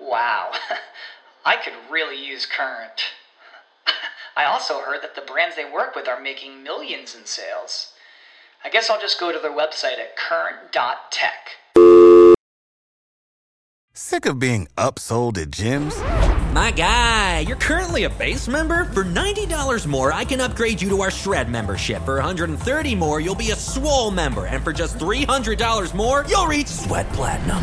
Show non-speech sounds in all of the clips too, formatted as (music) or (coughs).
Wow, (laughs) I could really use Current. (laughs) I also heard that the brands they work with are making millions in sales. I guess I'll just go to their website at current.tech. Sick of being upsold at gyms? My guy, you're currently a base member. For $90 more, I can upgrade you to our Shred membership. For $130 more, you'll be a Swole member. And for just $300 more, you'll reach Sweat Platinum.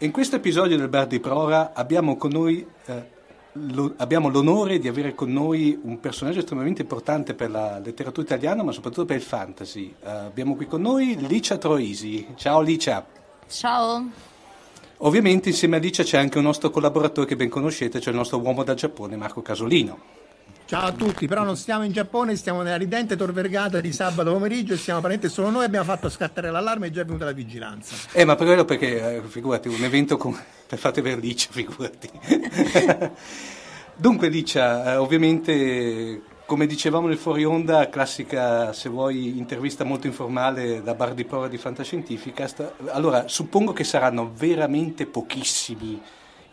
In questo episodio del Bar di Prora abbiamo con noi eh, lo, abbiamo l'onore di avere con noi un personaggio estremamente importante per la letteratura italiana, ma soprattutto per il fantasy. Uh, abbiamo qui con noi Licia Troisi. Ciao Licia. Ciao. Ovviamente insieme a Licia c'è anche un nostro collaboratore che ben conoscete, cioè il nostro uomo dal Giappone, Marco Casolino. Ciao a tutti, però non stiamo in Giappone, stiamo nella ridente Tor Vergata di sabato pomeriggio e siamo apparentemente solo noi abbiamo fatto scattare l'allarme e già è venuta la vigilanza. Eh, ma per quello perché, eh, figurati, un evento con... per fate per Licia, figurati. (laughs) Dunque Licia, eh, ovviamente come dicevamo nel fuori onda, classica, se vuoi, intervista molto informale da bar di prova di Fantascientificast. Allora, suppongo che saranno veramente pochissimi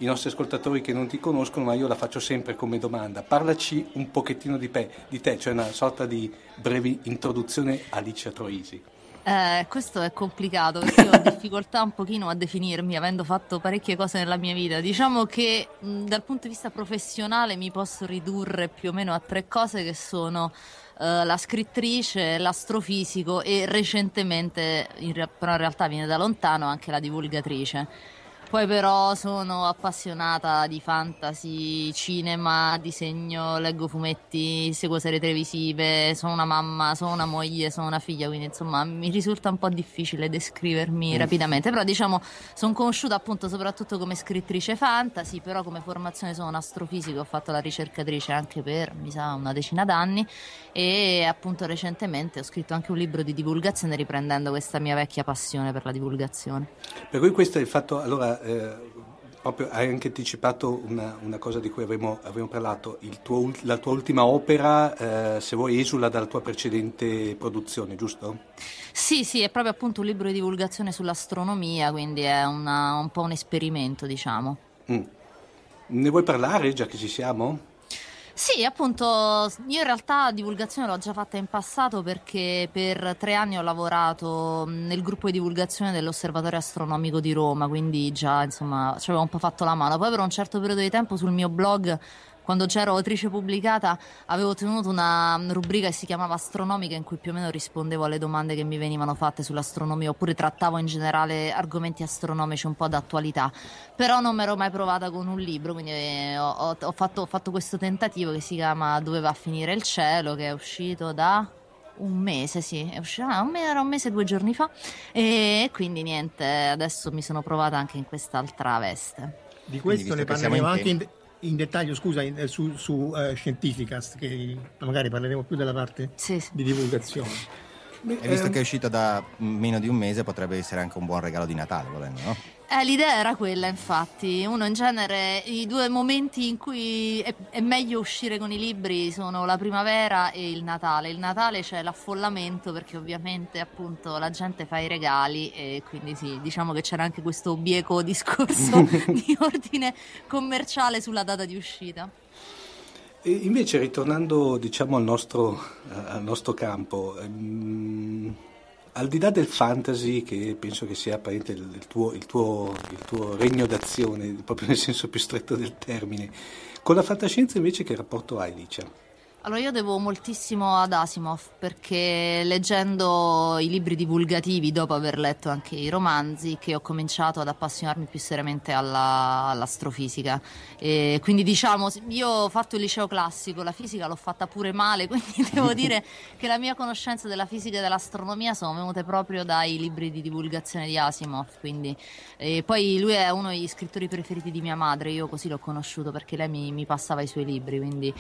i nostri ascoltatori che non ti conoscono, ma io la faccio sempre come domanda. Parlaci un pochettino di, pe- di te, cioè una sorta di breve introduzione a Alicia Troisi. Eh, questo è complicato perché ho (laughs) difficoltà un pochino a definirmi, avendo fatto parecchie cose nella mia vita. Diciamo che mh, dal punto di vista professionale mi posso ridurre più o meno a tre cose che sono uh, la scrittrice, l'astrofisico e recentemente, in re- però in realtà viene da lontano, anche la divulgatrice. Poi però sono appassionata di fantasy, cinema, disegno, leggo fumetti, seguo serie televisive, sono una mamma, sono una moglie, sono una figlia, quindi insomma mi risulta un po' difficile descrivermi mm. rapidamente, però diciamo sono conosciuta appunto soprattutto come scrittrice fantasy, però come formazione sono un astrofisico, ho fatto la ricercatrice anche per mi sa una decina d'anni e appunto recentemente ho scritto anche un libro di divulgazione riprendendo questa mia vecchia passione per la divulgazione. Per cui questo è il fatto, allora proprio hai anche anticipato una, una cosa di cui avremo parlato, tuo, la tua ultima opera, eh, se vuoi, esula dalla tua precedente produzione, giusto? Sì, sì, è proprio appunto un libro di divulgazione sull'astronomia, quindi è una, un po' un esperimento, diciamo. Mm. Ne vuoi parlare, già che ci siamo? Sì, appunto, io in realtà divulgazione l'ho già fatta in passato perché per tre anni ho lavorato nel gruppo di divulgazione dell'Osservatorio Astronomico di Roma, quindi già insomma ci avevo un po' fatto la mano. Poi per un certo periodo di tempo sul mio blog quando c'ero autrice pubblicata avevo tenuto una rubrica che si chiamava Astronomica in cui più o meno rispondevo alle domande che mi venivano fatte sull'astronomia oppure trattavo in generale argomenti astronomici un po' d'attualità. Però non mi ero mai provata con un libro, quindi eh, ho, ho, fatto, ho fatto questo tentativo che si chiama Dove va a finire il cielo, che è uscito da un mese, sì, è uscito, ah, era un mese due giorni fa e quindi niente, adesso mi sono provata anche in quest'altra veste. Di questo ne parleremo anche in, in dettaglio, scusa, in, eh, su, su uh, Scientificast, che magari parleremo più della parte sì, sì. di divulgazione. E visto che è uscito da meno di un mese, potrebbe essere anche un buon regalo di Natale, volendo, no? Eh, l'idea era quella, infatti. Uno in genere, i due momenti in cui è, è, meglio uscire con i libri sono la primavera e il Natale. Il Natale c'è l'affollamento perché ovviamente appunto la gente fa i regali e quindi sì, diciamo che c'era anche questo bieco (laughs) discorso (laughs) di ordine commerciale sulla data di uscita. E invece ritornando diciamo, al, nostro, al nostro campo, ehm, al di là del fantasy, che penso che sia apparentemente il, il, tuo, il, tuo, il tuo regno d'azione, proprio nel senso più stretto del termine, con la fantascienza invece che rapporto hai, Licia? Allora io devo moltissimo ad Asimov perché leggendo i libri divulgativi dopo aver letto anche i romanzi che ho cominciato ad appassionarmi più seriamente alla, all'astrofisica. E quindi diciamo io ho fatto il liceo classico, la fisica l'ho fatta pure male (laughs) quindi devo (laughs) dire che la mia conoscenza della fisica e dell'astronomia sono venute proprio dai libri di divulgazione di Asimov quindi. E poi lui è uno degli scrittori preferiti di mia madre, io così l'ho conosciuto perché lei mi, mi passava i suoi libri quindi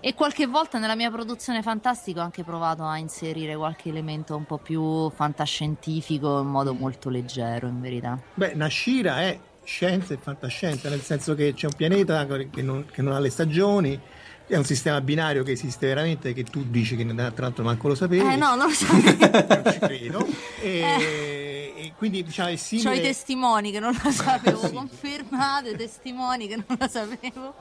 e qualche volta nella mia produzione fantastica ho anche provato a inserire qualche elemento un po' più fantascientifico in modo molto leggero, in verità. Beh, Nashira è scienza e fantascienza, nel senso che c'è un pianeta che non, che non ha le stagioni, è un sistema binario che esiste veramente, che tu dici che tra l'altro manco lo sapevi. Eh no, non lo sapevo. (laughs) non ci credo. E, eh. e quindi diciamo è simile... C'ho i testimoni che non lo sapevo, (laughs) sì. confermate, testimoni che non lo sapevo.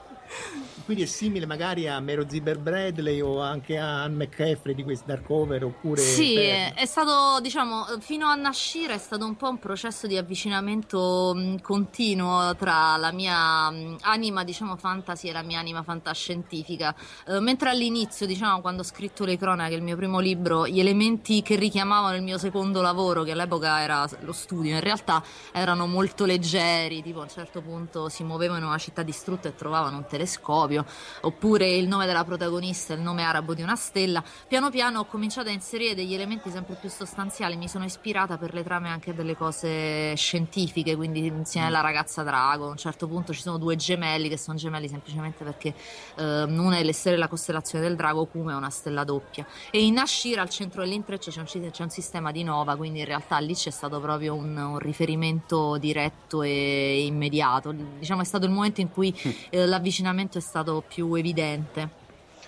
Quindi è simile magari a Mero Ziber Bradley o anche a Anne McCaffrey di questi Darkover oppure... Sì, per... è stato, diciamo, fino a nascere è stato un po' un processo di avvicinamento mh, continuo tra la mia mh, anima, diciamo, fantasy e la mia anima fantascientifica. Uh, mentre all'inizio, diciamo, quando ho scritto Le Cronache, il mio primo libro, gli elementi che richiamavano il mio secondo lavoro, che all'epoca era lo studio, in realtà erano molto leggeri, tipo a un certo punto si muovevano in una città distrutta e trovavano un telefono telescopio, oppure il nome della protagonista, il nome arabo di una stella. Piano piano ho cominciato a inserire degli elementi sempre più sostanziali, mi sono ispirata per le trame anche delle cose scientifiche, quindi insieme alla ragazza drago, a un certo punto ci sono due gemelli che sono gemelli semplicemente perché eh, una è le stelle della costellazione del drago, è una stella doppia. E in Ashira al centro dell'intreccio c'è un, c'è un sistema di nova, quindi in realtà lì c'è stato proprio un, un riferimento diretto e immediato. Diciamo è stato il momento in cui (laughs) eh, l'avvicinamento avvicinamento è stato più evidente.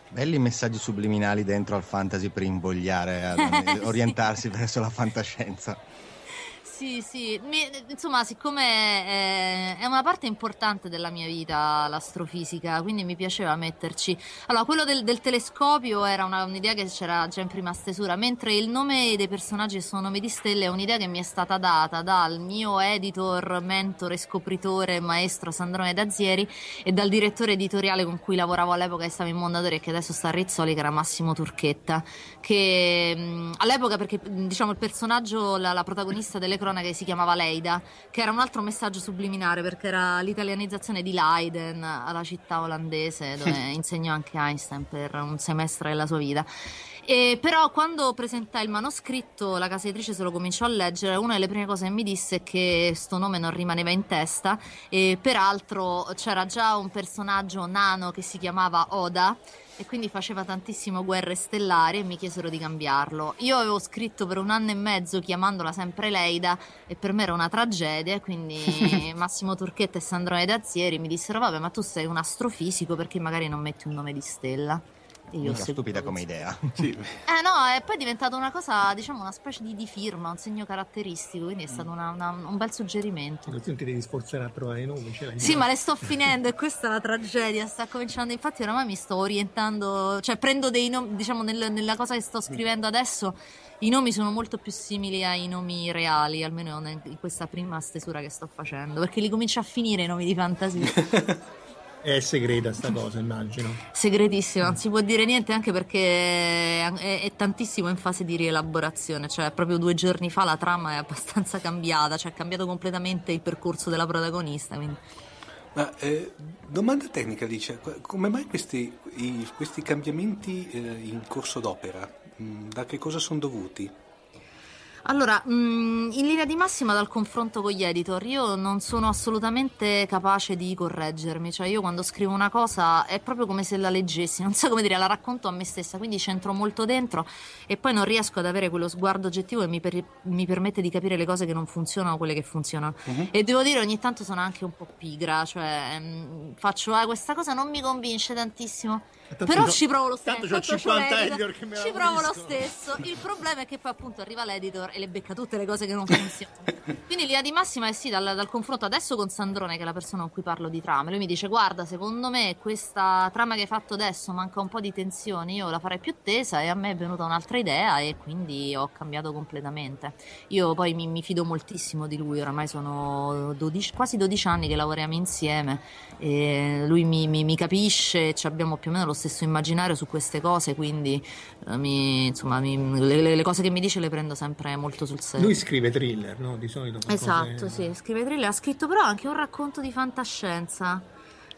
Belli messaggi subliminali dentro al fantasy per invogliare a (laughs) orientarsi verso la fantascienza. Sì, sì, Mi, insomma, siccome è, è, una parte importante della mia vita l'astrofisica, quindi mi piaceva metterci. Allora, quello del, del telescopio era una, un'idea che c'era già in prima stesura, mentre il nome dei personaggi che sono nomi di stelle è un'idea che mi è stata data dal mio editor, mentore, scopritore, maestro Sandrone Dazieri e dal direttore editoriale con cui lavoravo all'epoca e stavo in Mondadori e che adesso sta a Rizzoli, che era Massimo Turchetta, che mh, all'epoca perché diciamo il personaggio, la, la protagonista delle cronache che si chiamava Leida, che era un altro messaggio subliminare perché era l'italianizzazione di Leiden, la città olandese dove (laughs) insegnò anche Einstein per un semestre della sua vita. E però quando presentai il manoscritto, la casa editrice se lo cominciò a leggere, una delle prime cose che mi disse è che sto nome non rimaneva in testa e peraltro c'era già un personaggio nano che si chiamava Oda e quindi faceva tantissimo guerre stellari e mi chiesero di cambiarlo. Io avevo scritto per un anno e mezzo chiamandola sempre Leida e per me era una tragedia, quindi (laughs) Massimo Turchetta e Sandrone Dazieri mi dissero vabbè ma tu sei un astrofisico perché magari non metti un nome di stella? Io stupida come idea. Sì. Eh no, è poi diventata una cosa, diciamo, una specie di, di firma, un segno caratteristico, quindi è stato una, una, un bel suggerimento. Così non ti devi sforzare a trovare i nomi. Sì, ma le sto finendo e questa è la tragedia, sta cominciando. Infatti oramai mi sto orientando, cioè prendo dei nomi, diciamo, nel, nella cosa che sto scrivendo adesso, i nomi sono molto più simili ai nomi reali, almeno in questa prima stesura che sto facendo, perché li comincio a finire i nomi di fantasia. (laughs) È segreta sta cosa, immagino. Segretissima, non si può dire niente anche perché è, è, tantissimo in fase di rielaborazione, cioè proprio due giorni fa la trama è abbastanza cambiata, cioè è cambiato completamente il percorso della protagonista. Quindi. Ma eh, domanda tecnica dice, come mai questi, i, questi cambiamenti eh, in corso d'opera? Mm, da che cosa sono dovuti? Allora, mh, mm, in linea di massima dal confronto con gli editor, io non sono assolutamente capace di correggermi, cioè io quando scrivo una cosa è proprio come se la leggessi, non so come dire, la racconto a me stessa, quindi c'entro molto dentro e poi non riesco ad avere quello sguardo oggettivo che mi, per, mi permette di capire le cose che non funzionano, quelle che funzionano. Uh-huh. E devo dire ogni tanto sono anche un po' pigra, cioè mh, mm, faccio, ah, questa cosa non mi convince tantissimo Però ci provo lo stesso. Tanto c'ho 50 l'editor, editor che me Ci provo lo stesso. Il problema è che poi appunto arriva l'editor e le becca tutte le cose che non (laughs) funzionano. Quindi l'idea di massima è sì, dal, dal confronto adesso con Sandrone, che è la persona con cui parlo di trame. Lui mi dice: Guarda, secondo me questa trama che hai fatto adesso manca un po' di tensione. Io la farei più tesa. E a me è venuta un'altra idea, e quindi ho cambiato completamente. Io poi mi, mi fido moltissimo di lui. Oramai sono 12 quasi 12 anni che lavoriamo insieme. E lui mi, mi- mi capisce, ci abbiamo più o meno lo stesso immaginario su queste cose, quindi eh, mi- insomma, mi- le, le- cose che mi dice le prendo sempre molto sul serio. Lui scrive thriller, no? Di solito. Esatto, cose- sì, scrive thriller, ha scritto però anche un racconto di fantascienza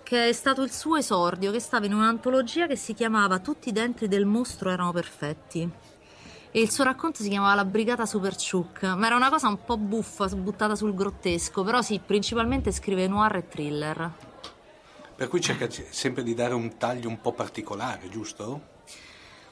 che è stato il suo esordio, che stava in un'antologia che si chiamava Tutti i denti del mostro erano perfetti. E il suo racconto si chiamava La Brigata Super Chook, ma era una cosa un po' buffa, buttata sul grottesco, però sì, principalmente scrive noir e thriller. Per cui cerca sempre di dare un taglio un po' particolare, giusto?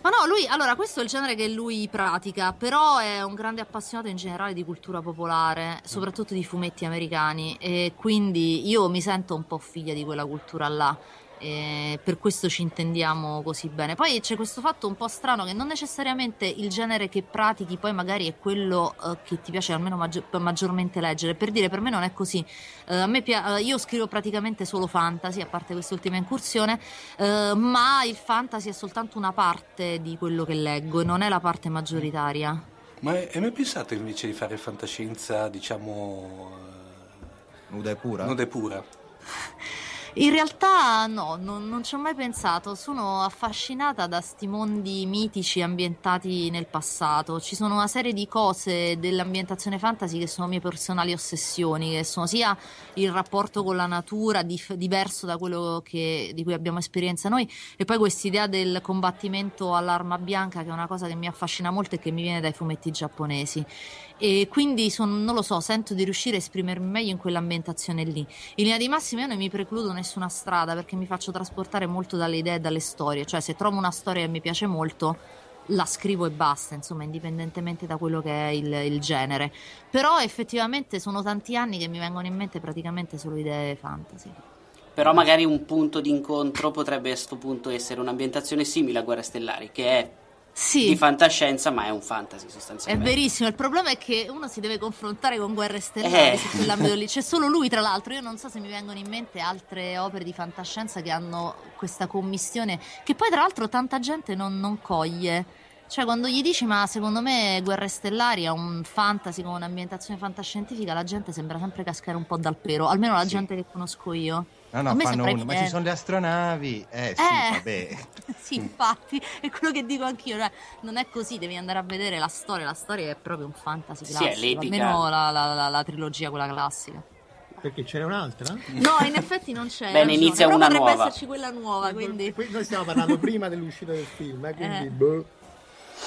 Ma no, lui, allora, questo è il genere che lui pratica, però è un grande appassionato in generale di cultura popolare, soprattutto di fumetti americani, e quindi io mi sento un po' figlia di quella cultura là. E per questo ci intendiamo così bene. Poi c'è questo fatto un po' strano che non necessariamente il genere che pratichi poi magari è quello eh, che ti piace almeno maggior- maggiormente leggere. Per dire, per me non è così. Eh, a me pia- eh, io scrivo praticamente solo fantasy, a parte quest'ultima incursione, eh, ma il fantasy è soltanto una parte di quello che leggo e non è la parte maggioritaria. Ma hai mai pensato invece di fare fantascienza, diciamo, Nuda e pura? nuda e pura? (laughs) In realtà no, non, non ci ho mai pensato, sono affascinata da sti mondi mitici ambientati nel passato, ci sono una serie di cose dell'ambientazione fantasy che sono mie personali ossessioni, che sono sia il rapporto con la natura dif- diverso da quello che- di cui abbiamo esperienza noi e poi quest'idea del combattimento all'arma bianca che è una cosa che mi affascina molto e che mi viene dai fumetti giapponesi. E quindi son- non lo so, sento di riuscire a esprimermi meglio in quell'ambientazione lì. In linea di massima io non mi precludo nessuna strada perché mi faccio trasportare molto dalle idee e dalle storie, cioè se trovo una storia che mi piace molto la scrivo e basta, insomma, indipendentemente da quello che è il, il genere. Però effettivamente sono tanti anni che mi vengono in mente praticamente solo idee fantasy. Però magari un punto di incontro potrebbe a questo punto essere un'ambientazione simile a Guerre Stellari, che è Sì. di fantascienza, ma è un fantasy È sostanzialmente. verissimo, il problema è che uno si deve confrontare con Guerre Stellari Eh. su quell'ambito lì. (laughs) C'è solo lui, tra l'altro. Io non so se mi vengono in mente altre opere di fantascienza che hanno questa commissione, che poi, tra l'altro, tanta gente non, non coglie. Cioè, quando gli dici, ma secondo me Guerre Stellari è un fantasy con un'ambientazione fantascientifica, la gente sembra sempre cascare un po' dal pero, almeno la gente che conosco io. No, A no, me fanno uno, ma ci evidente. sono le astronavi. Eh, sì, Eh. vabbè. (laughs) Sì, infatti, è quello che dico anch'io, cioè, non è così, devi andare a vedere la storia, la storia è proprio un fantasy Sì, è classico, l'epica. almeno la, la- la- la trilogia, quella classica. Perché ce n'è un'altra? No, in effetti non c'è. Bene, inizia una potrebbe nuova. esserci quella nuova, quindi... Qui- Noi stiamo parlando prima dell'uscita del film, eh, quindi Eh. boh.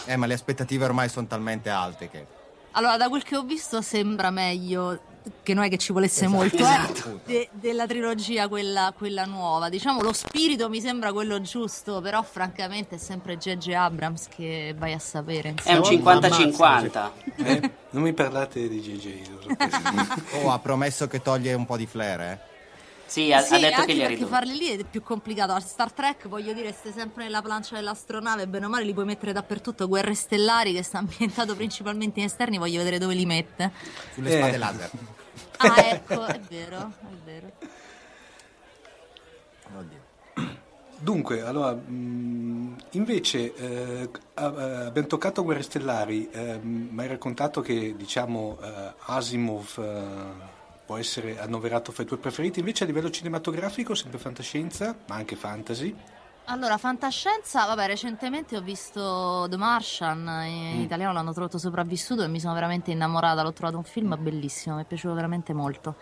Eh, ma le aspettative ormai sono talmente alte che... Allora, da quel che ho visto sembra meglio, che non è che ci volesse Esatto, molto, esatto. eh, de- della trilogia quella, quella nuova. Diciamo, lo spirito mi sembra quello giusto, però francamente è sempre J.J. Abrams che vai a sapere. È un insomma. 50-50. Eh? Non mi parlate di JJ. (laughs) Oh, ha promesso che toglie un po' di flair, eh? Sì, ha, Sì, ha detto che li ha perché ridotti. farli lì è più complicato. A Star Trek, voglio dire, stai sempre nella plancia dell'astronave, bene o male li puoi mettere dappertutto. Guerre stellari, che sta ambientato principalmente in esterni, voglio vedere dove li mette. Sulle Eh. spade laser. Ah, ecco, è vero, è vero. Oddio. Dunque, allora, mh, invece eh, abbiamo toccato Guerre Stellari, ehm, mi hai raccontato che diciamo eh, Asimov eh, può essere annoverato fra i tuoi preferiti, invece a livello cinematografico sempre fantascienza, ma anche fantasy. Allora, fantascienza, vabbè, recentemente ho visto The Martian, in italiano l'hanno trovato sopravvissuto e mi sono veramente innamorata, l'ho trovato un film bellissimo, mi è piaciuto veramente molto.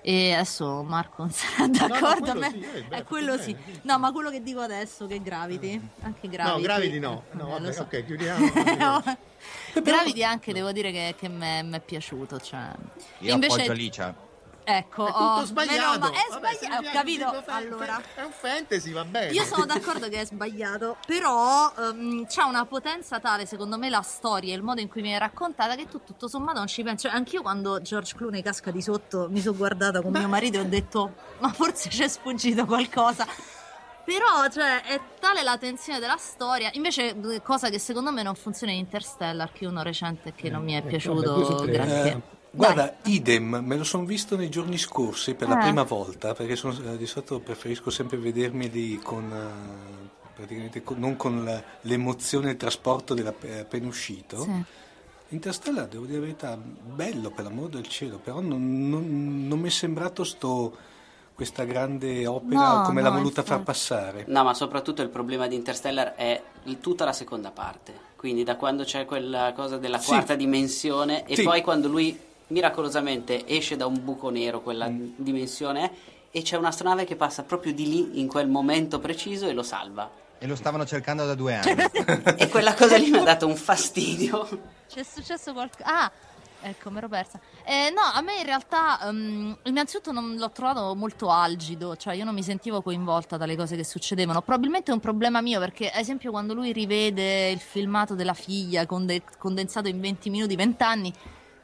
E adesso Marco non sarà d'accordo, a quello me- sì, eh, beh, è quello fatto sì. bene, sì. No, ma quello che dico adesso, che Gravity, anche Gravity. No, Gravity no. No, Eh, vabbè, lo so. ok, chiudiamo. (laughs) Gravity anche devo dire che, che mi è piaciuto, cioè... Io Invece- appoggio Alicia. Ecco, È tutto oh, sbagliato. meno ma- è Vabbè, sbagliato, mi ho capito. Allora, È un fantasy, va bene. io sono (laughs) d'accordo che è sbagliato, però ehm, c'ha una potenza tale, secondo me, la storia e il modo in cui viene raccontata che tu tutto sommato non ci pensi. Cioè, anch'io quando George Clooney casca di sotto mi sono guardata con mio marito e ho detto, ma forse c'è sfuggito qualcosa. Però, cioè, è tale la tensione della storia. Invece, eh, cosa che secondo me non funziona in Interstellar, che è uno recente che non mi è Ecco, piaciuto vabbè, due guarda, idem, me lo sono visto nei giorni scorsi per la Eh. prima volta, perché sono- eh, di solito preferisco sempre vedermeli con, eh, praticamente con- non con la- l'emozione e il trasporto della, appena uscito. Sì. Interstellar, devo dire la verità, bello per l'amor del cielo, però non, non- non mi è sembrato sto, questa grande opera No, come no, l'ha voluta far passare. No, ma soprattutto il problema di Interstellar è il- tutta la seconda parte. Quindi da quando c'è quella cosa della Sì. quarta dimensione e Sì. poi quando lui miracolosamente esce da un buco nero, quella Mm. dimensione, e c'è un'astronave che passa proprio di lì in quel momento preciso e lo salva. E lo stavano cercando da due anni. (laughs) E quella cosa lì mi ha dato un fastidio. C'è successo qualcosa. Ah, ecco, mi ero persa. Eh, no, a me in realtà, ehm, innanzitutto non l'ho trovato molto algido, cioè io non mi sentivo coinvolta dalle cose che succedevano. Probabilmente è un problema mio perché, ad esempio, quando lui rivede il filmato della figlia conde- condensato in 20 minuti, 20 anni.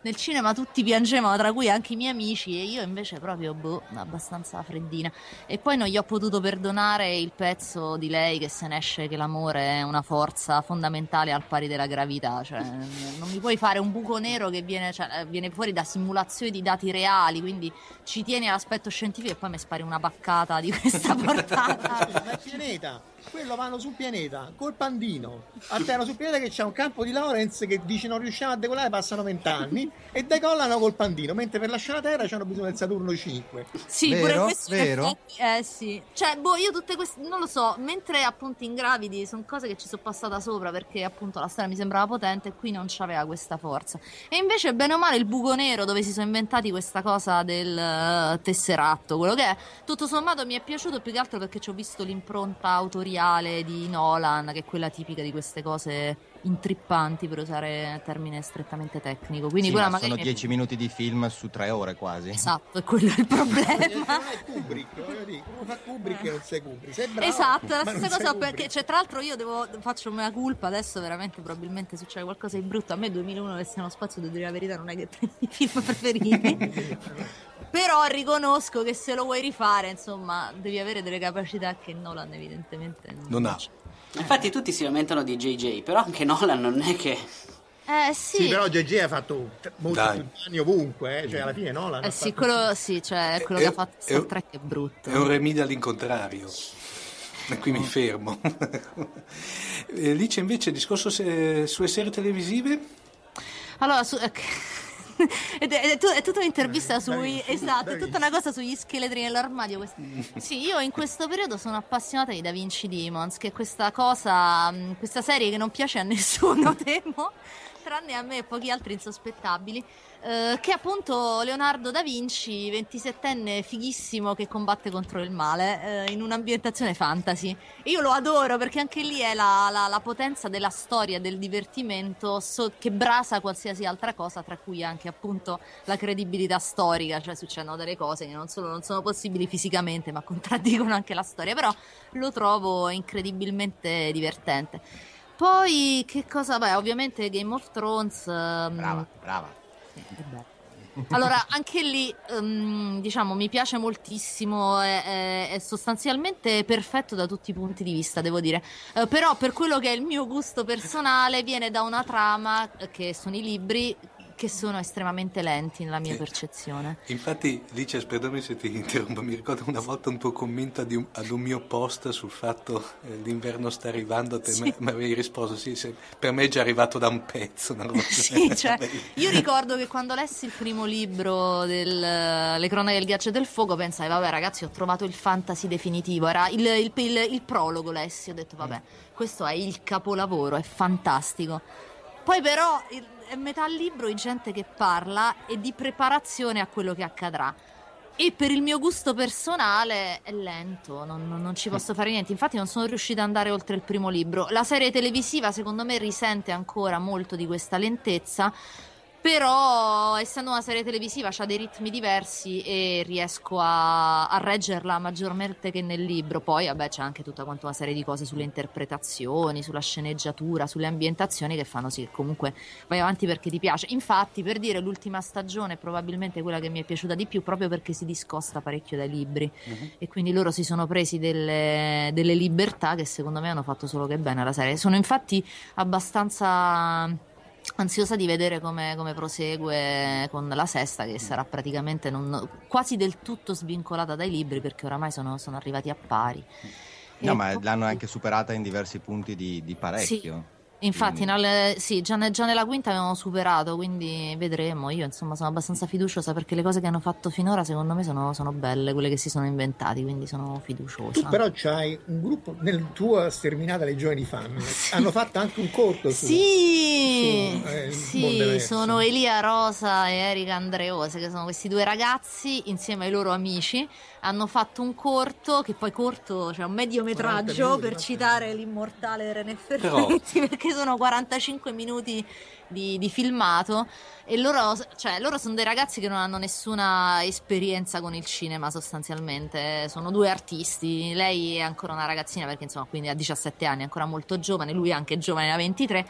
Nel cinema tutti piangevano, tra cui anche i miei amici, e io invece proprio, boh, abbastanza freddina. E poi non gli ho potuto perdonare il pezzo di lei che se ne esce che l'amore è una forza fondamentale al pari della gravità. Cioè, non mi puoi fare un buco nero che viene, cioè, viene fuori da simulazioni di dati reali, quindi ci tieni all'aspetto scientifico e poi mi spari una baccata di questa (laughs) portata. Ma il pianeta, quello vanno sul pianeta col pandino. Atterrano sul pianeta che c'è un campo di Lawrence che dice non riusciamo a decollare, passano vent'anni e decollano col pandino, mentre per lasciare la Terra c'hanno bisogno del Saturno 5. Sì, Vero? pure questo in Vero? eh sì. Cioè, boh, io tutte queste, non lo so, mentre appunto ingravidi sono cose che ci sono passata sopra perché appunto la storia mi sembrava potente e qui non c'aveva questa forza. E invece, bene o male, il buco nero dove si sono inventati questa cosa del eh, tesseratto, quello che è, tutto sommato mi è piaciuto più che altro perché ci ho visto l'impronta autoriale di Nolan, che è quella tipica di queste cose intrippanti, per usare termine strettamente tecnico. Quindi Sì, quella ma sono è dieci minuti di film su tre ore quasi. Esatto, è quello il (laughs) problema. Non è Kubrick, come fa Kubrick e non sei Kubrick? Sei bravo, Esatto, la stessa cosa perché cioè, tra l'altro io devo, faccio mea culpa adesso veramente probabilmente succede qualcosa di brutto a me 2001 che sia uno spazio devo dire la verità non è che tra i miei film preferiti (laughs) (laughs) però riconosco che se lo vuoi rifare insomma devi avere delle capacità che Nolan evidentemente Non ha. c'ha. Infatti tutti si lamentano di JJ, però anche Nolan non è che... eh sì, Sì, però GG ha fatto molti danni ovunque, eh, cioè alla fine no? eh sì quello sì cioè quello che ha fatto Star è- Trek è brutto È un remida all'incontrario. E qui mi fermo. (laughs) Eh, Lice invece discorso se- sulle serie televisive? Allora, su- (laughs) ed è, è è tutta un'intervista sui. Esatto, è tutta una cosa sugli scheletri nell'armadio. quest- Sì, io in questo periodo sono appassionata di Da Vinci Demons, che è questa cosa, mh, questa serie che non piace a nessuno, (laughs) temo, tranne a me e pochi altri insospettabili. Eh, che è appunto Leonardo da Vinci, 27enne fighissimo che combatte contro il male eh, in un'ambientazione fantasy. Io lo adoro perché anche lì è la, la- la potenza della storia, del divertimento so- che brasa qualsiasi altra cosa, tra cui anche appunto la credibilità storica, cioè succedono delle cose che non solo non sono possibili fisicamente, ma (laughs) contraddicono anche la storia, però lo trovo incredibilmente divertente. Poi che cosa? Beh, ovviamente Game of Thrones. ehm, Brava, brava. Allora, anche lì, ehm, diciamo, mi piace moltissimo, è, è- sostanzialmente perfetto da tutti i punti di vista, devo dire. Eh, però per quello che è il mio gusto personale, viene da una trama, che sono i libri, che sono estremamente lenti nella mia percezione. Infatti, Lice, perdonami se ti (laughs) interrompo, mi ricordo una volta un tuo commento ad un, ad un mio post sul fatto che l'inverno sta arrivando, te Sì. mi avevi risposto, sì, se- per me è già arrivato da un pezzo. (laughs) Sì, cioè, (laughs) io ricordo che quando lessi il primo libro del Le cronache del ghiaccio e del fuoco pensai, vabbè ragazzi, ho trovato il fantasy definitivo. Era il, il- il- il prologo lessi, ho detto, vabbè, questo è il capolavoro, è fantastico. Poi però il- è metà libro di gente che parla e di preparazione a quello che accadrà. E per il mio gusto personale è lento, non, non- non ci posso fare niente. Infatti, non sono riuscita ad andare oltre il primo libro. La serie televisiva, secondo me, risente ancora molto di questa lentezza. Però, essendo una serie televisiva, ha dei ritmi diversi e riesco a, a, reggerla maggiormente che nel libro. Poi, vabbè, c'è anche tutta quanta una serie di cose sulle interpretazioni, sulla sceneggiatura, sulle ambientazioni che fanno sì che comunque vai avanti perché ti piace. Infatti, per dire, l'ultima stagione è probabilmente quella che mi è piaciuta di più proprio perché si discosta parecchio dai libri uh-huh. e quindi loro si sono presi delle, delle libertà che secondo me hanno fatto solo che bene alla serie. Sono infatti abbastanza ansiosa di vedere come, come, prosegue con la sesta che sarà praticamente non, quasi del tutto svincolata dai libri perché oramai sono, sono arrivati a pari. No, e ma l'hanno anche superata in diversi punti di, di parecchio. Sì. Infatti, nel, sì, già, ne, già, nella quinta avevamo superato, quindi vedremo. Io, insomma, sono abbastanza fiduciosa perché le cose che hanno fatto finora, secondo me, sono, sono belle, quelle che si sono inventati, quindi sono fiduciosa. Tu, però, c'hai un gruppo nel tuo Sterminata Legione di Fan. (laughs) Sì. Hanno fatto anche un corto su. Sì, su, eh, sì sono Elia Rosa e Erika Andreose, che sono questi due ragazzi insieme ai loro amici hanno fatto un corto, che poi corto, cioè un mediometraggio per citare l'immortale René Ferretti, (laughs) perché sono 45 minuti di, di, filmato. E loro, cioè, loro sono dei ragazzi che non hanno nessuna esperienza con il cinema sostanzialmente, sono due artisti, lei è ancora una ragazzina perché insomma quindi ha 17 anni, è ancora molto giovane, lui è anche giovane, ha 23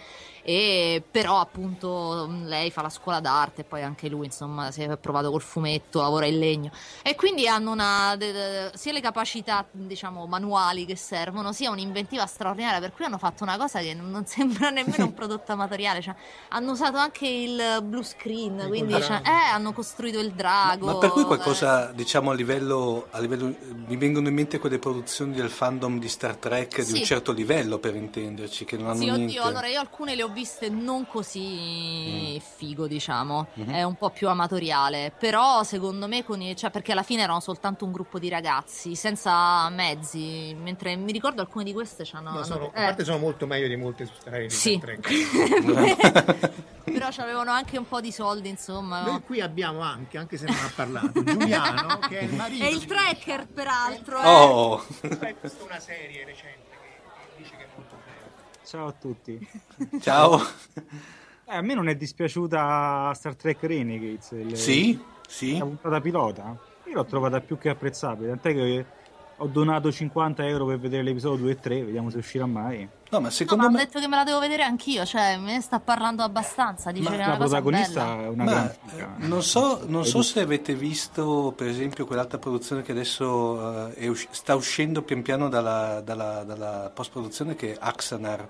e però appunto lei fa la scuola d'arte poi anche lui insomma si è provato col fumetto, lavora in legno. E quindi hanno una, de, de, sia le capacità diciamo manuali che servono sia un'inventiva straordinaria per cui hanno fatto una cosa che non (laughs) sembra nemmeno un prodotto amatoriale cioè, hanno usato anche il blue screen quindi cioè, eh, hanno costruito il drago ma, ma per cui qualcosa eh. diciamo a livello, a livello, mi vengono in mente quelle produzioni del fandom di Star Trek sì. di un certo livello per intenderci che non hanno sì, oddio, niente allora io alcune le ho viste non così mm. figo, diciamo, mm-hmm. è un po' più amatoriale, però secondo me con i, cioè perché alla fine erano soltanto un gruppo di ragazzi senza mezzi, mentre mi ricordo alcune di queste c'hanno no, sono, eh. a parte sono molto meglio di molte su Star sì. (laughs) però avevano anche un po' di soldi, insomma. Noi qui abbiamo anche, anche se non ha parlato, Giuliano, che è il marito. È il tracker, peraltro. Eh. Oh! Hai visto una serie recente che dice che è molto Ciao a tutti. Ciao. Eh, a me non è dispiaciuta Star Trek Renegades. Il, sì, sì. La puntata pilota. Io l'ho trovata più che apprezzabile, tant'è che ho donato 50 euro per vedere l'episodio 2 e 3, vediamo se uscirà mai. No, ma secondo no, me... ha detto che me la devo vedere anch'io, cioè me ne sta parlando abbastanza, dice ma che è una la protagonista è una ma, eh, Non so, non so se avete visto, per esempio, quell'altra produzione che adesso uh, usci- sta uscendo pian piano dalla, dalla, dalla post-produzione che è Axanar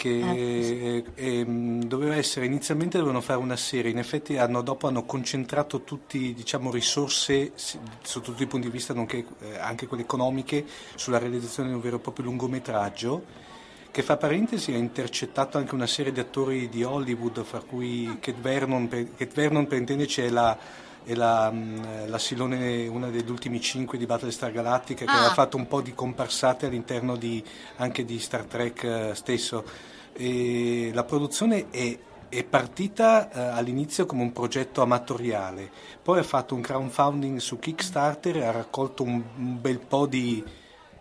che eh, eh, doveva essere inizialmente dovevano fare una serie, in effetti hanno, dopo hanno concentrato tutte diciamo, risorse sotto tutti i punti di vista, nonché eh, anche quelle economiche, sulla realizzazione di un vero e proprio lungometraggio che fa parentesi ha intercettato anche una serie di attori di Hollywood, fra cui Kate Vernon, per, Kate Vernon per intenderci è la e la, mm, la, Silone, una degli ultimi cinque di Battlestar Galactica, che ah. aveva fatto un po' di comparsate all'interno di, anche di Star Trek eh, stesso. E la produzione è, è partita eh, all'inizio come un progetto amatoriale, poi ha fatto un crowdfunding su Kickstarter e ha raccolto un, un bel po' di,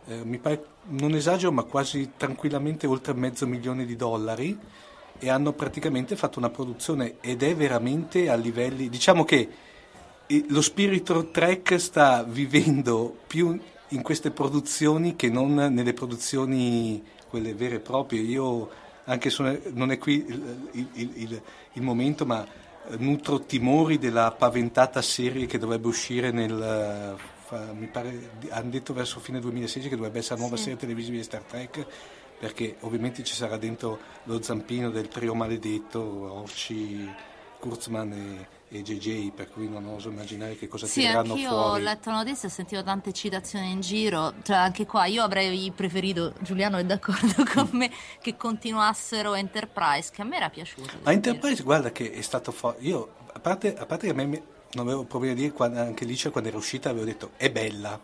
eh, mi pare, non esagero, ma quasi tranquillamente oltre mezzo milione di dollari e hanno praticamente fatto una produzione ed è veramente a livelli, diciamo che lo spirito Trek sta vivendo più in queste produzioni che non nelle produzioni quelle vere e proprie. Io, anche se non è qui il, il, il, il momento, ma nutro timori della paventata serie che dovrebbe uscire nel mi pare hanno detto verso fine 2016 che dovrebbe essere la nuova sì. serie televisiva di Star Trek perché ovviamente ci sarà dentro lo zampino del trio maledetto Orci, Kurzman e e JJ, per cui non oso immaginare che cosa sì, tireranno fuori. Sì, ho letto notizie e sentivo tante citazioni in giro, cioè anche qua io avrei preferito, Giuliano è d'accordo con mm. me, che continuassero Enterprise, che a me era piaciuto. Ma Enterprise, dire. guarda che è stato forte, io, a parte, a parte che a me non avevo problemi a dire, quando, anche lì quando era uscita avevo detto è bella,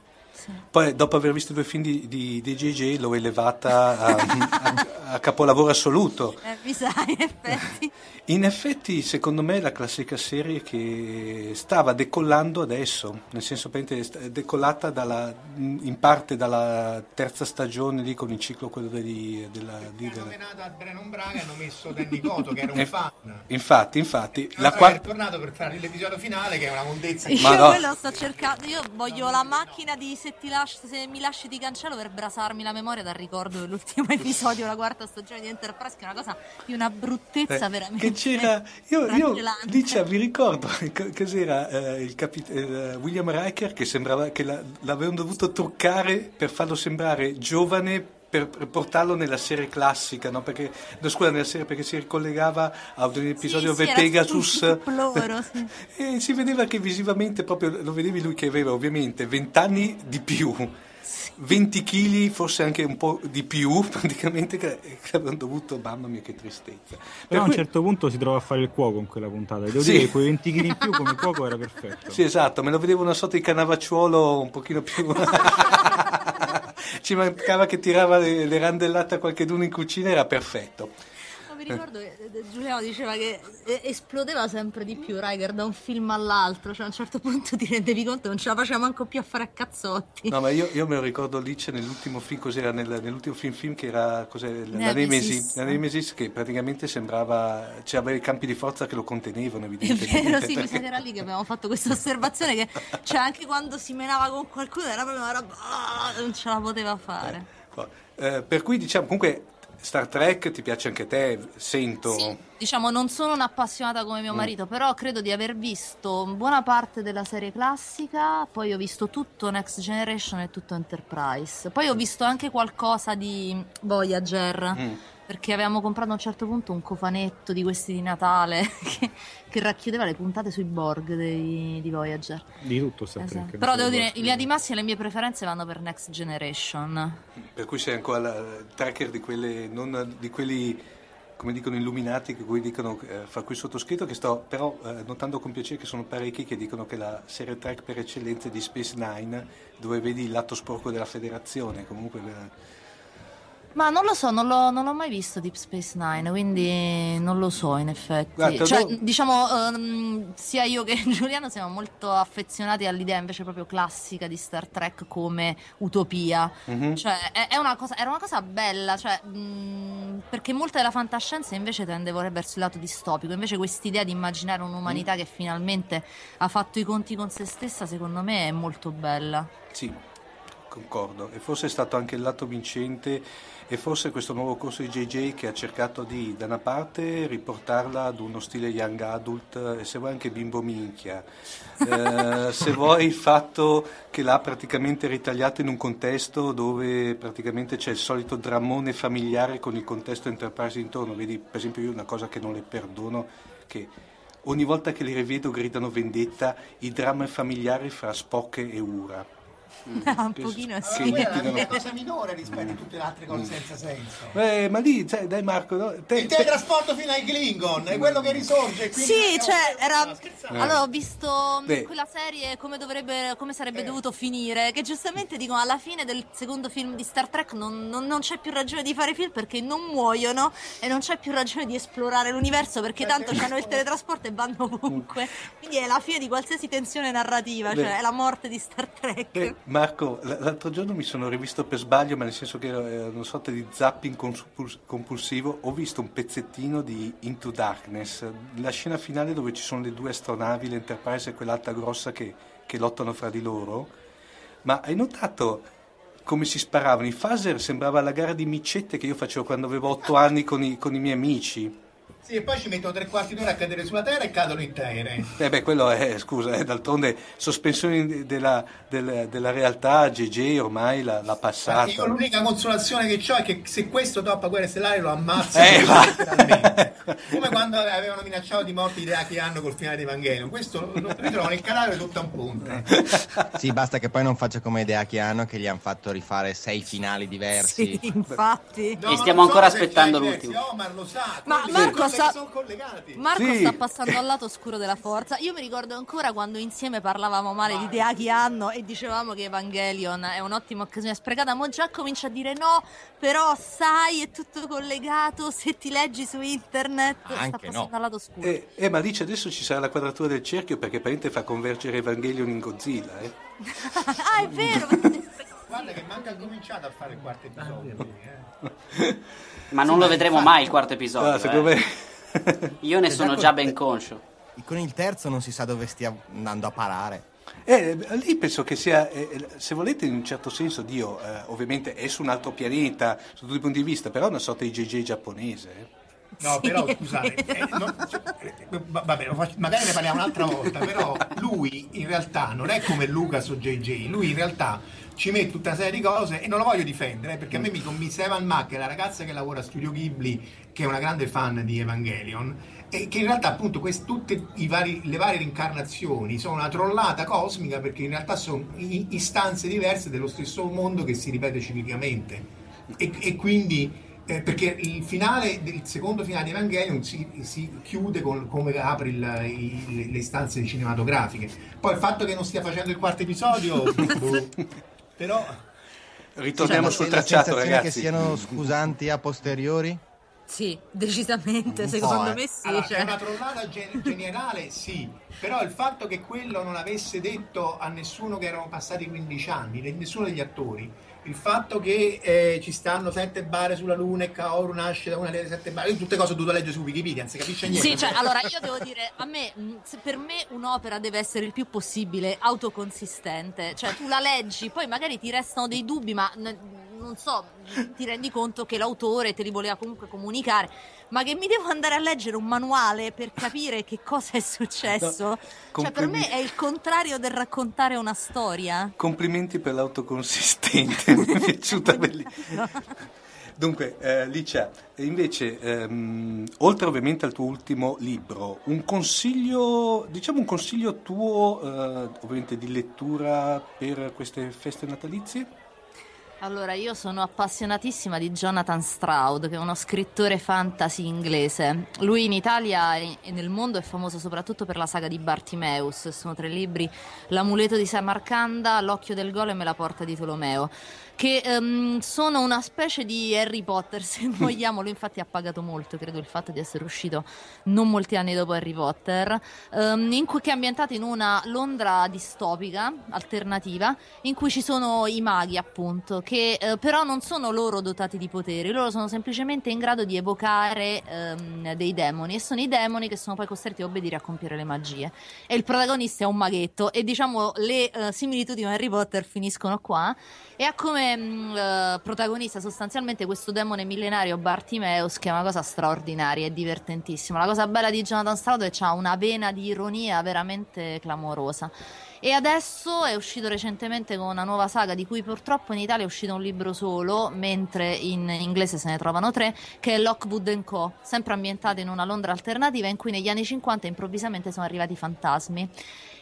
Poi, dopo aver visto i due film di, di, di JJ, l'ho elevata a, (laughs) a- a capolavoro assoluto. Eh, mi sa, in effetti. (laughs) In effetti, secondo me, è la classica serie che stava decollando adesso, nel senso è decollata dalla- in parte dalla terza stagione lì con il ciclo quello degli- della, di- della- nominato a Brennan Braga hanno messo Danny Coto che era un fan. Infatti, infatti, La la è tornato per fare l'episodio finale che è una mondezza. Io Ma no. quello sto cercando. Io voglio la macchina di se, ti lasci- se mi lasci ti cancello per brasarmi la memoria dal ricordo dell'ultimo (laughs) episodio, la quarta stagione di Enterprise, che è una cosa di una bruttezza Eh, veramente. che c'era io, io flagellante. dice, vi ricordo (laughs) co- cos'era eh, il capit- eh, William Riker che sembrava che la- l'avevano dovuto truccare per farlo sembrare giovane per, per portarlo nella serie classica no? perché no, scusa nella serie perché si ricollegava a un episodio sì, era Pegasus tutto un loro, sì. (laughs) e si vedeva che visivamente proprio lo vedevi lui che aveva ovviamente 20 anni di più 20 kg, forse anche un po' di più, (laughs) praticamente, che, che avevano dovuto, mamma mia, che tristezza. Per Però a un cui- certo punto si trova a fare il cuoco in quella puntata. Devo Sì. dire che quei 20 kg in più come cuoco era perfetto. Sì, esatto, me lo vedevo una sorta di canavacciuolo un pochino più... (laughs) Ci mancava che tirava le, le randellate a qualcheduno in cucina, era perfetto. Mi ricordo che eh, Giuliano diceva che eh, esplodeva sempre di più Riker da un film all'altro, cioè a un certo punto ti rendevi conto che non ce la faceva manco più a fare a cazzotti. No, ma io, io me lo ricordo lì c'è nell'ultimo film, cos'era nel- nell'ultimo film film che era cos'è, la Nemesis. La Nemesis che praticamente sembrava, c'aveva i campi di forza che lo contenevano È evidentemente. vero, sì, mi sa (laughs) che era lì che abbiamo fatto questa osservazione che cioè, anche quando si menava con qualcuno era proprio una roba, ah, non ce la poteva fare. Eh, per cui diciamo comunque Star Trek ti piace anche te, sento. Sì, diciamo non sono un'appassionata come mio Mm. marito, però credo di aver visto buona parte della serie classica, poi ho visto tutto Next Generation e tutto Enterprise. Poi ho visto anche qualcosa di Voyager, Mm. Perché avevamo comprato a un certo punto un cofanetto di questi di Natale (laughs) che, che racchiudeva le puntate sui Borg dei- di Voyager. Di tutto Star Esatto. Trek. Però devo dire, in linea di massima le mie preferenze vanno per Next Generation. Per cui sei ancora il tracker di quelle, non di quelli come dicono illuminati, che cui dicono, eh, fra cui sottoscritto, che sto però eh, notando con piacere che sono parecchi che dicono che la serie track per eccellenza è di Space Nine, dove vedi il lato sporco della federazione. Comunque, eh, Ma non lo so, non l'ho, non l'ho mai visto Deep Space Nine, quindi non lo so in effetti. Guarda, Cioè, no- diciamo, ehm, sia io che (laughs) Giuliano siamo molto affezionati all'idea invece proprio classica di Star Trek come utopia. Mhm. Cioè, è, è una cosa, era una cosa bella, cioè, mh, perché molta della fantascienza invece tende verso il lato distopico. Invece quest'idea di immaginare un'umanità che finalmente ha fatto i conti con se stessa, secondo me è molto bella. Sì, concordo. E forse è stato anche il lato vincente e forse questo nuovo corso di JJ che ha cercato di, da una parte, riportarla ad uno stile young adult e se vuoi anche bimbo minchia. Eh, (laughs) se vuoi il fatto che l'ha praticamente ritagliato in un contesto dove praticamente c'è il solito drammone familiare con il contesto Enterprise intorno. Vedi, per esempio, io una cosa che non le perdono, che ogni volta che li rivedo gridano vendetta i drammi familiari fra Spock e Ura. Un pochino sì. Quella è una cosa minore rispetto a tutte le altre cose senza senso. Eh, ma lì, cioè, dai Marco, no? te- Il teletrasporto fino ai Klingon è quello che risorge. Sì, cioè, era. Eh. Allora, ho visto Beh. quella serie come, dovrebbe, come sarebbe dovuto finire. Che giustamente dicono alla fine del secondo film di Star Trek non, non- non c'è più ragione di fare film perché non muoiono e non c'è più ragione di esplorare l'universo perché tanto hanno il teletrasporto e vanno ovunque. Quindi è la fine di qualsiasi tensione narrativa, Beh. cioè è la morte di Star Trek. Eh, Marco, l'altro giorno mi sono rivisto per sbaglio, ma nel senso che era una sorta di zapping compulsivo, ho visto un pezzettino di Into Darkness, la scena finale dove ci sono le due astronavi, l'Enterprise e quell'altra grossa che, che lottano fra di loro, ma hai notato come si sparavano? I phaser sembrava la gara di micette che io facevo quando avevo otto anni con i, con i miei amici. Sì, e poi ci mettono tre quarti d'ora a cadere sulla terra e cadono intere. Eh beh, quello è, scusa, eh, d'altronde sospensione della, del- della realtà, GG ormai l'ha, l'ha passata. Io l'unica consolazione che ho è che se questo toppa Guerre Stellari lo ammazza Eh. Come quando avevano minacciato di morte idea che hanno col finale di Evangelion. Questo lo ritrovano nel cadavere tutto a un punto. Sì, basta che poi non faccia come idea che hanno, che gli hanno fatto rifare sei finali diversi. Sì, infatti. No, E ma stiamo so ancora se aspettando l'ultimo. Omar lo sa. Ma Marco sa- che sono collegati. Marco Sì. sta passando al lato oscuro della forza. Io mi ricordo ancora quando insieme parlavamo male di Deaki Anno e dicevamo che Evangelion è un'ottima occasione sprecata. Mo già comincia a dire no, però sai, è tutto collegato. Se ti leggi su internet, sta Anche passando no. al lato oscuro. Eh, eh, ma dice adesso ci sarà la quadratura del cerchio perché praticamente fa convergere Evangelion in Godzilla. Eh. (laughs) ah, è (laughs) vero. Guarda che manca cominciato a fare il quarto episodio. lui, eh. Ma non lo vedremo mai il quarto episodio. Ah, secondo eh. me... Io ne (laughs) sono già ben conscio. Con il terzo non si sa dove stia andando a parare. Eh, lì penso che sia, eh, se volete in un certo senso, Dio eh, ovviamente è su un altro pianeta, su tutti i punti di vista, però è una sorta di JJ giapponese. No, però scusate, eh, no, (laughs) cioè, va- vabbè, faccio- magari ne parliamo un'altra volta, però lui in realtà non è come Lucas o JJ, lui in realtà ci mette tutta una serie di cose e non lo voglio difendere eh, perché a me mi convinse Evan Mack, la ragazza che lavora a Studio Ghibli, che è una grande fan di Evangelion, e che in realtà appunto quest- tutte i vari- le varie rincarnazioni sono una trollata cosmica perché in realtà sono istanze diverse dello stesso mondo che si ripete ciclicamente. E, e quindi eh, perché il finale del secondo finale di Evangelion si, si chiude con come apre il- i- le stanze cinematografiche poi il fatto che non stia facendo il quarto episodio (laughs) boh. però Ritorniamo Cioè, sul tracciato, ragazzi. che siano scusanti a posteriori? Sì, decisamente, secondo eh. me sì. allora, cioè. è una trollata gen- generale sì però il fatto che quello non avesse detto a nessuno che erano passati 15 anni nessuno degli attori il fatto che eh, ci stanno sette bare sulla luna e Kaoru nasce da una delle sette bare io tutte cose ho dovuto leggere su Wikipedia non si capisce niente. Sì, cioè, allora io devo dire, a me, se per me un'opera deve essere il più possibile autoconsistente, cioè tu la leggi, poi magari ti restano dei dubbi, ma n- non so, ti rendi conto che l'autore te li voleva comunque comunicare, ma che mi devo andare a leggere un manuale per capire che cosa è successo? Cioè, per me è il contrario del raccontare una storia. Complimenti per l'autoconsistente, (laughs) mi è piaciuta (laughs) bellissima. Dunque, eh, Licia, invece, ehm, oltre ovviamente al tuo ultimo libro, un consiglio, diciamo un consiglio tuo, eh, ovviamente di lettura per queste feste natalizie? Allora, io sono appassionatissima di Jonathan Stroud, che è uno scrittore fantasy inglese. Lui in Italia e nel mondo è famoso soprattutto per la saga di Bartimeus. Sono tre libri: L'amuleto di Samarcanda, L'occhio del golem e La porta di Tolomeo. Che ehm, sono una specie di Harry Potter, se (laughs) vogliamo. Lui, infatti, ha pagato molto, credo, il fatto di essere uscito non molti anni dopo Harry Potter. in cui, che è ambientato in una Londra distopica, alternativa, in cui ci sono i maghi, appunto, che eh, però non sono loro dotati di poteri, loro sono semplicemente in grado di evocare ehm, dei demoni e sono i demoni che sono poi costretti a obbedire a compiere le magie. E il protagonista è un maghetto e diciamo le eh, similitudini con Harry Potter finiscono qua e ha come mh, eh, protagonista sostanzialmente questo demone millenario Bartimeus che è una cosa straordinaria, è divertentissimo. La cosa bella di Jonathan Stroud è che ha una vena di ironia veramente clamorosa. E adesso è uscito recentemente con una nuova saga di cui purtroppo in Italia è uscito un libro solo, mentre in inglese se ne trovano tre, che è Lockwood Co., sempre ambientata in una Londra alternativa in cui negli anni 50 improvvisamente sono arrivati fantasmi.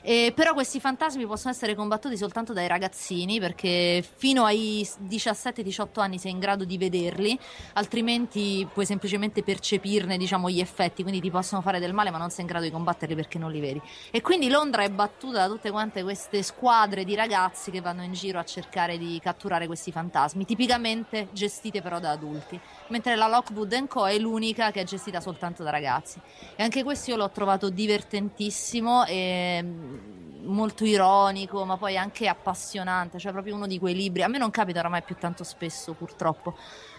E però questi fantasmi possono essere combattuti soltanto dai ragazzini perché fino ai 17-18 anni sei in grado di vederli, altrimenti puoi semplicemente percepirne diciamo, gli effetti, quindi ti possono fare del male ma non sei in grado di combatterli perché non li vedi. E quindi Londra è battuta da tutte quante queste squadre di ragazzi che vanno in giro a cercare di catturare questi fantasmi, tipicamente gestite però da adulti, mentre la Lockwood Co. è l'unica che è gestita soltanto da ragazzi. E anche questo io l'ho trovato divertentissimo e mm, molto ironico, ma poi anche appassionante, cioè proprio uno di quei libri. A me non capita oramai più tanto spesso, purtroppo.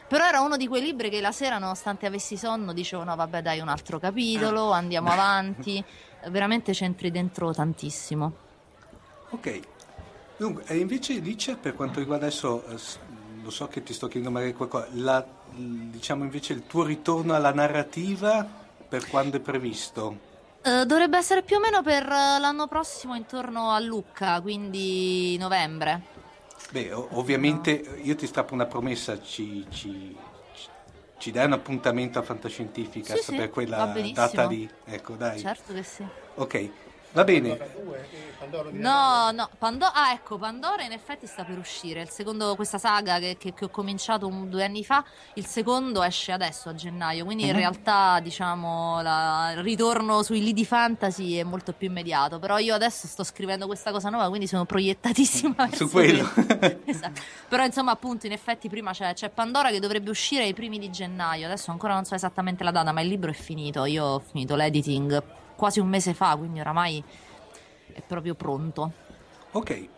Però era uno di quei libri che la sera, nonostante avessi sonno, dicevo: no, vabbè, dai, un altro capitolo, (coughs) andiamo avanti. Veramente c'entri dentro tantissimo. Ok. Dunque, e invece Licia, per quanto riguarda adesso, eh, lo so che ti sto chiedendo magari qualcosa, la- diciamo invece il tuo ritorno alla narrativa per quando è previsto? Eh, dovrebbe essere più o meno per eh, l'anno prossimo, intorno a Lucca, quindi novembre. Beh, ovviamente io ti strappo una promessa, ci, ci- ci- dai un appuntamento a Fantascientificast Sì, sì, per va quella data lì. Ecco, dai. Certo che sì. Ok, va bene. No, no, Pandora, ah ecco, Pandora in effetti sta per uscire, il secondo, questa saga che, che- che ho cominciato un- due anni fa, il secondo esce adesso a gennaio, quindi in Mhm. realtà diciamo la- il ritorno sui lidi fantasy è molto più immediato, però io adesso sto scrivendo questa cosa nuova, quindi sono proiettatissima (laughs) Su quello. (laughs) Esatto. Però insomma appunto in effetti prima c'è, c'è Pandora che dovrebbe uscire ai primi di gennaio, adesso ancora non so esattamente la data, ma il libro è finito, io ho finito l'editing quasi un mese fa, quindi oramai è proprio pronto. Ok,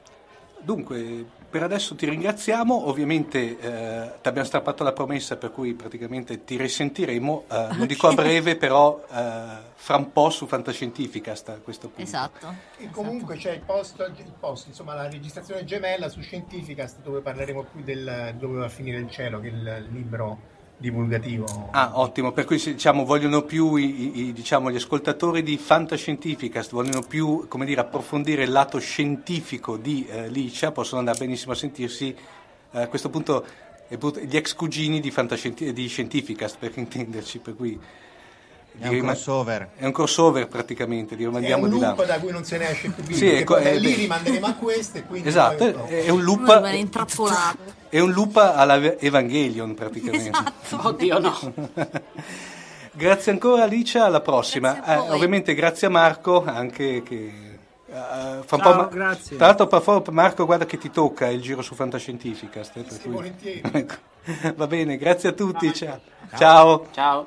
dunque per adesso ti ringraziamo, ovviamente eh, ti abbiamo strappato la promessa per cui praticamente ti risentiremo, eh, non (laughs) dico a breve però eh, fra un po' su Fantascientificast a questo punto. Esatto. E comunque c'è il post, il post, insomma la registrazione gemella su Scientificast dove parleremo più del dove va a finire il cielo, che è il libro divulgativo. Ah, ottimo, per cui diciamo, vogliono più i, i- diciamo, gli ascoltatori di Fantascientificast, vogliono più dire, approfondire il lato scientifico di eh, Licia, possono andare benissimo a sentirsi eh, a questo punto gli ex cugini di, di Scientificast, per intenderci, per cui È un crossover. È un crossover praticamente, li È rimandiamo un di là. loop da cui non se ne esce più Sì, ecco, da eh, lì beh. rimanderemo a e quindi Esatto, poi- è, è un loop, rimane intrappolato. è un loop alla Evangelion praticamente. Esatto. (laughs) Oddio no. (laughs) Grazie ancora Alicia, alla prossima. Grazie Eh, ovviamente grazie a Marco anche che eh, fa un Ciao, po' ma- grazie. Tra l'altro favore, Marco guarda che ti tocca il giro su Fantascientificast. eh, Sì, cui- volentieri. (laughs) Va bene, grazie a tutti. Ciao. Ciao. Ciao.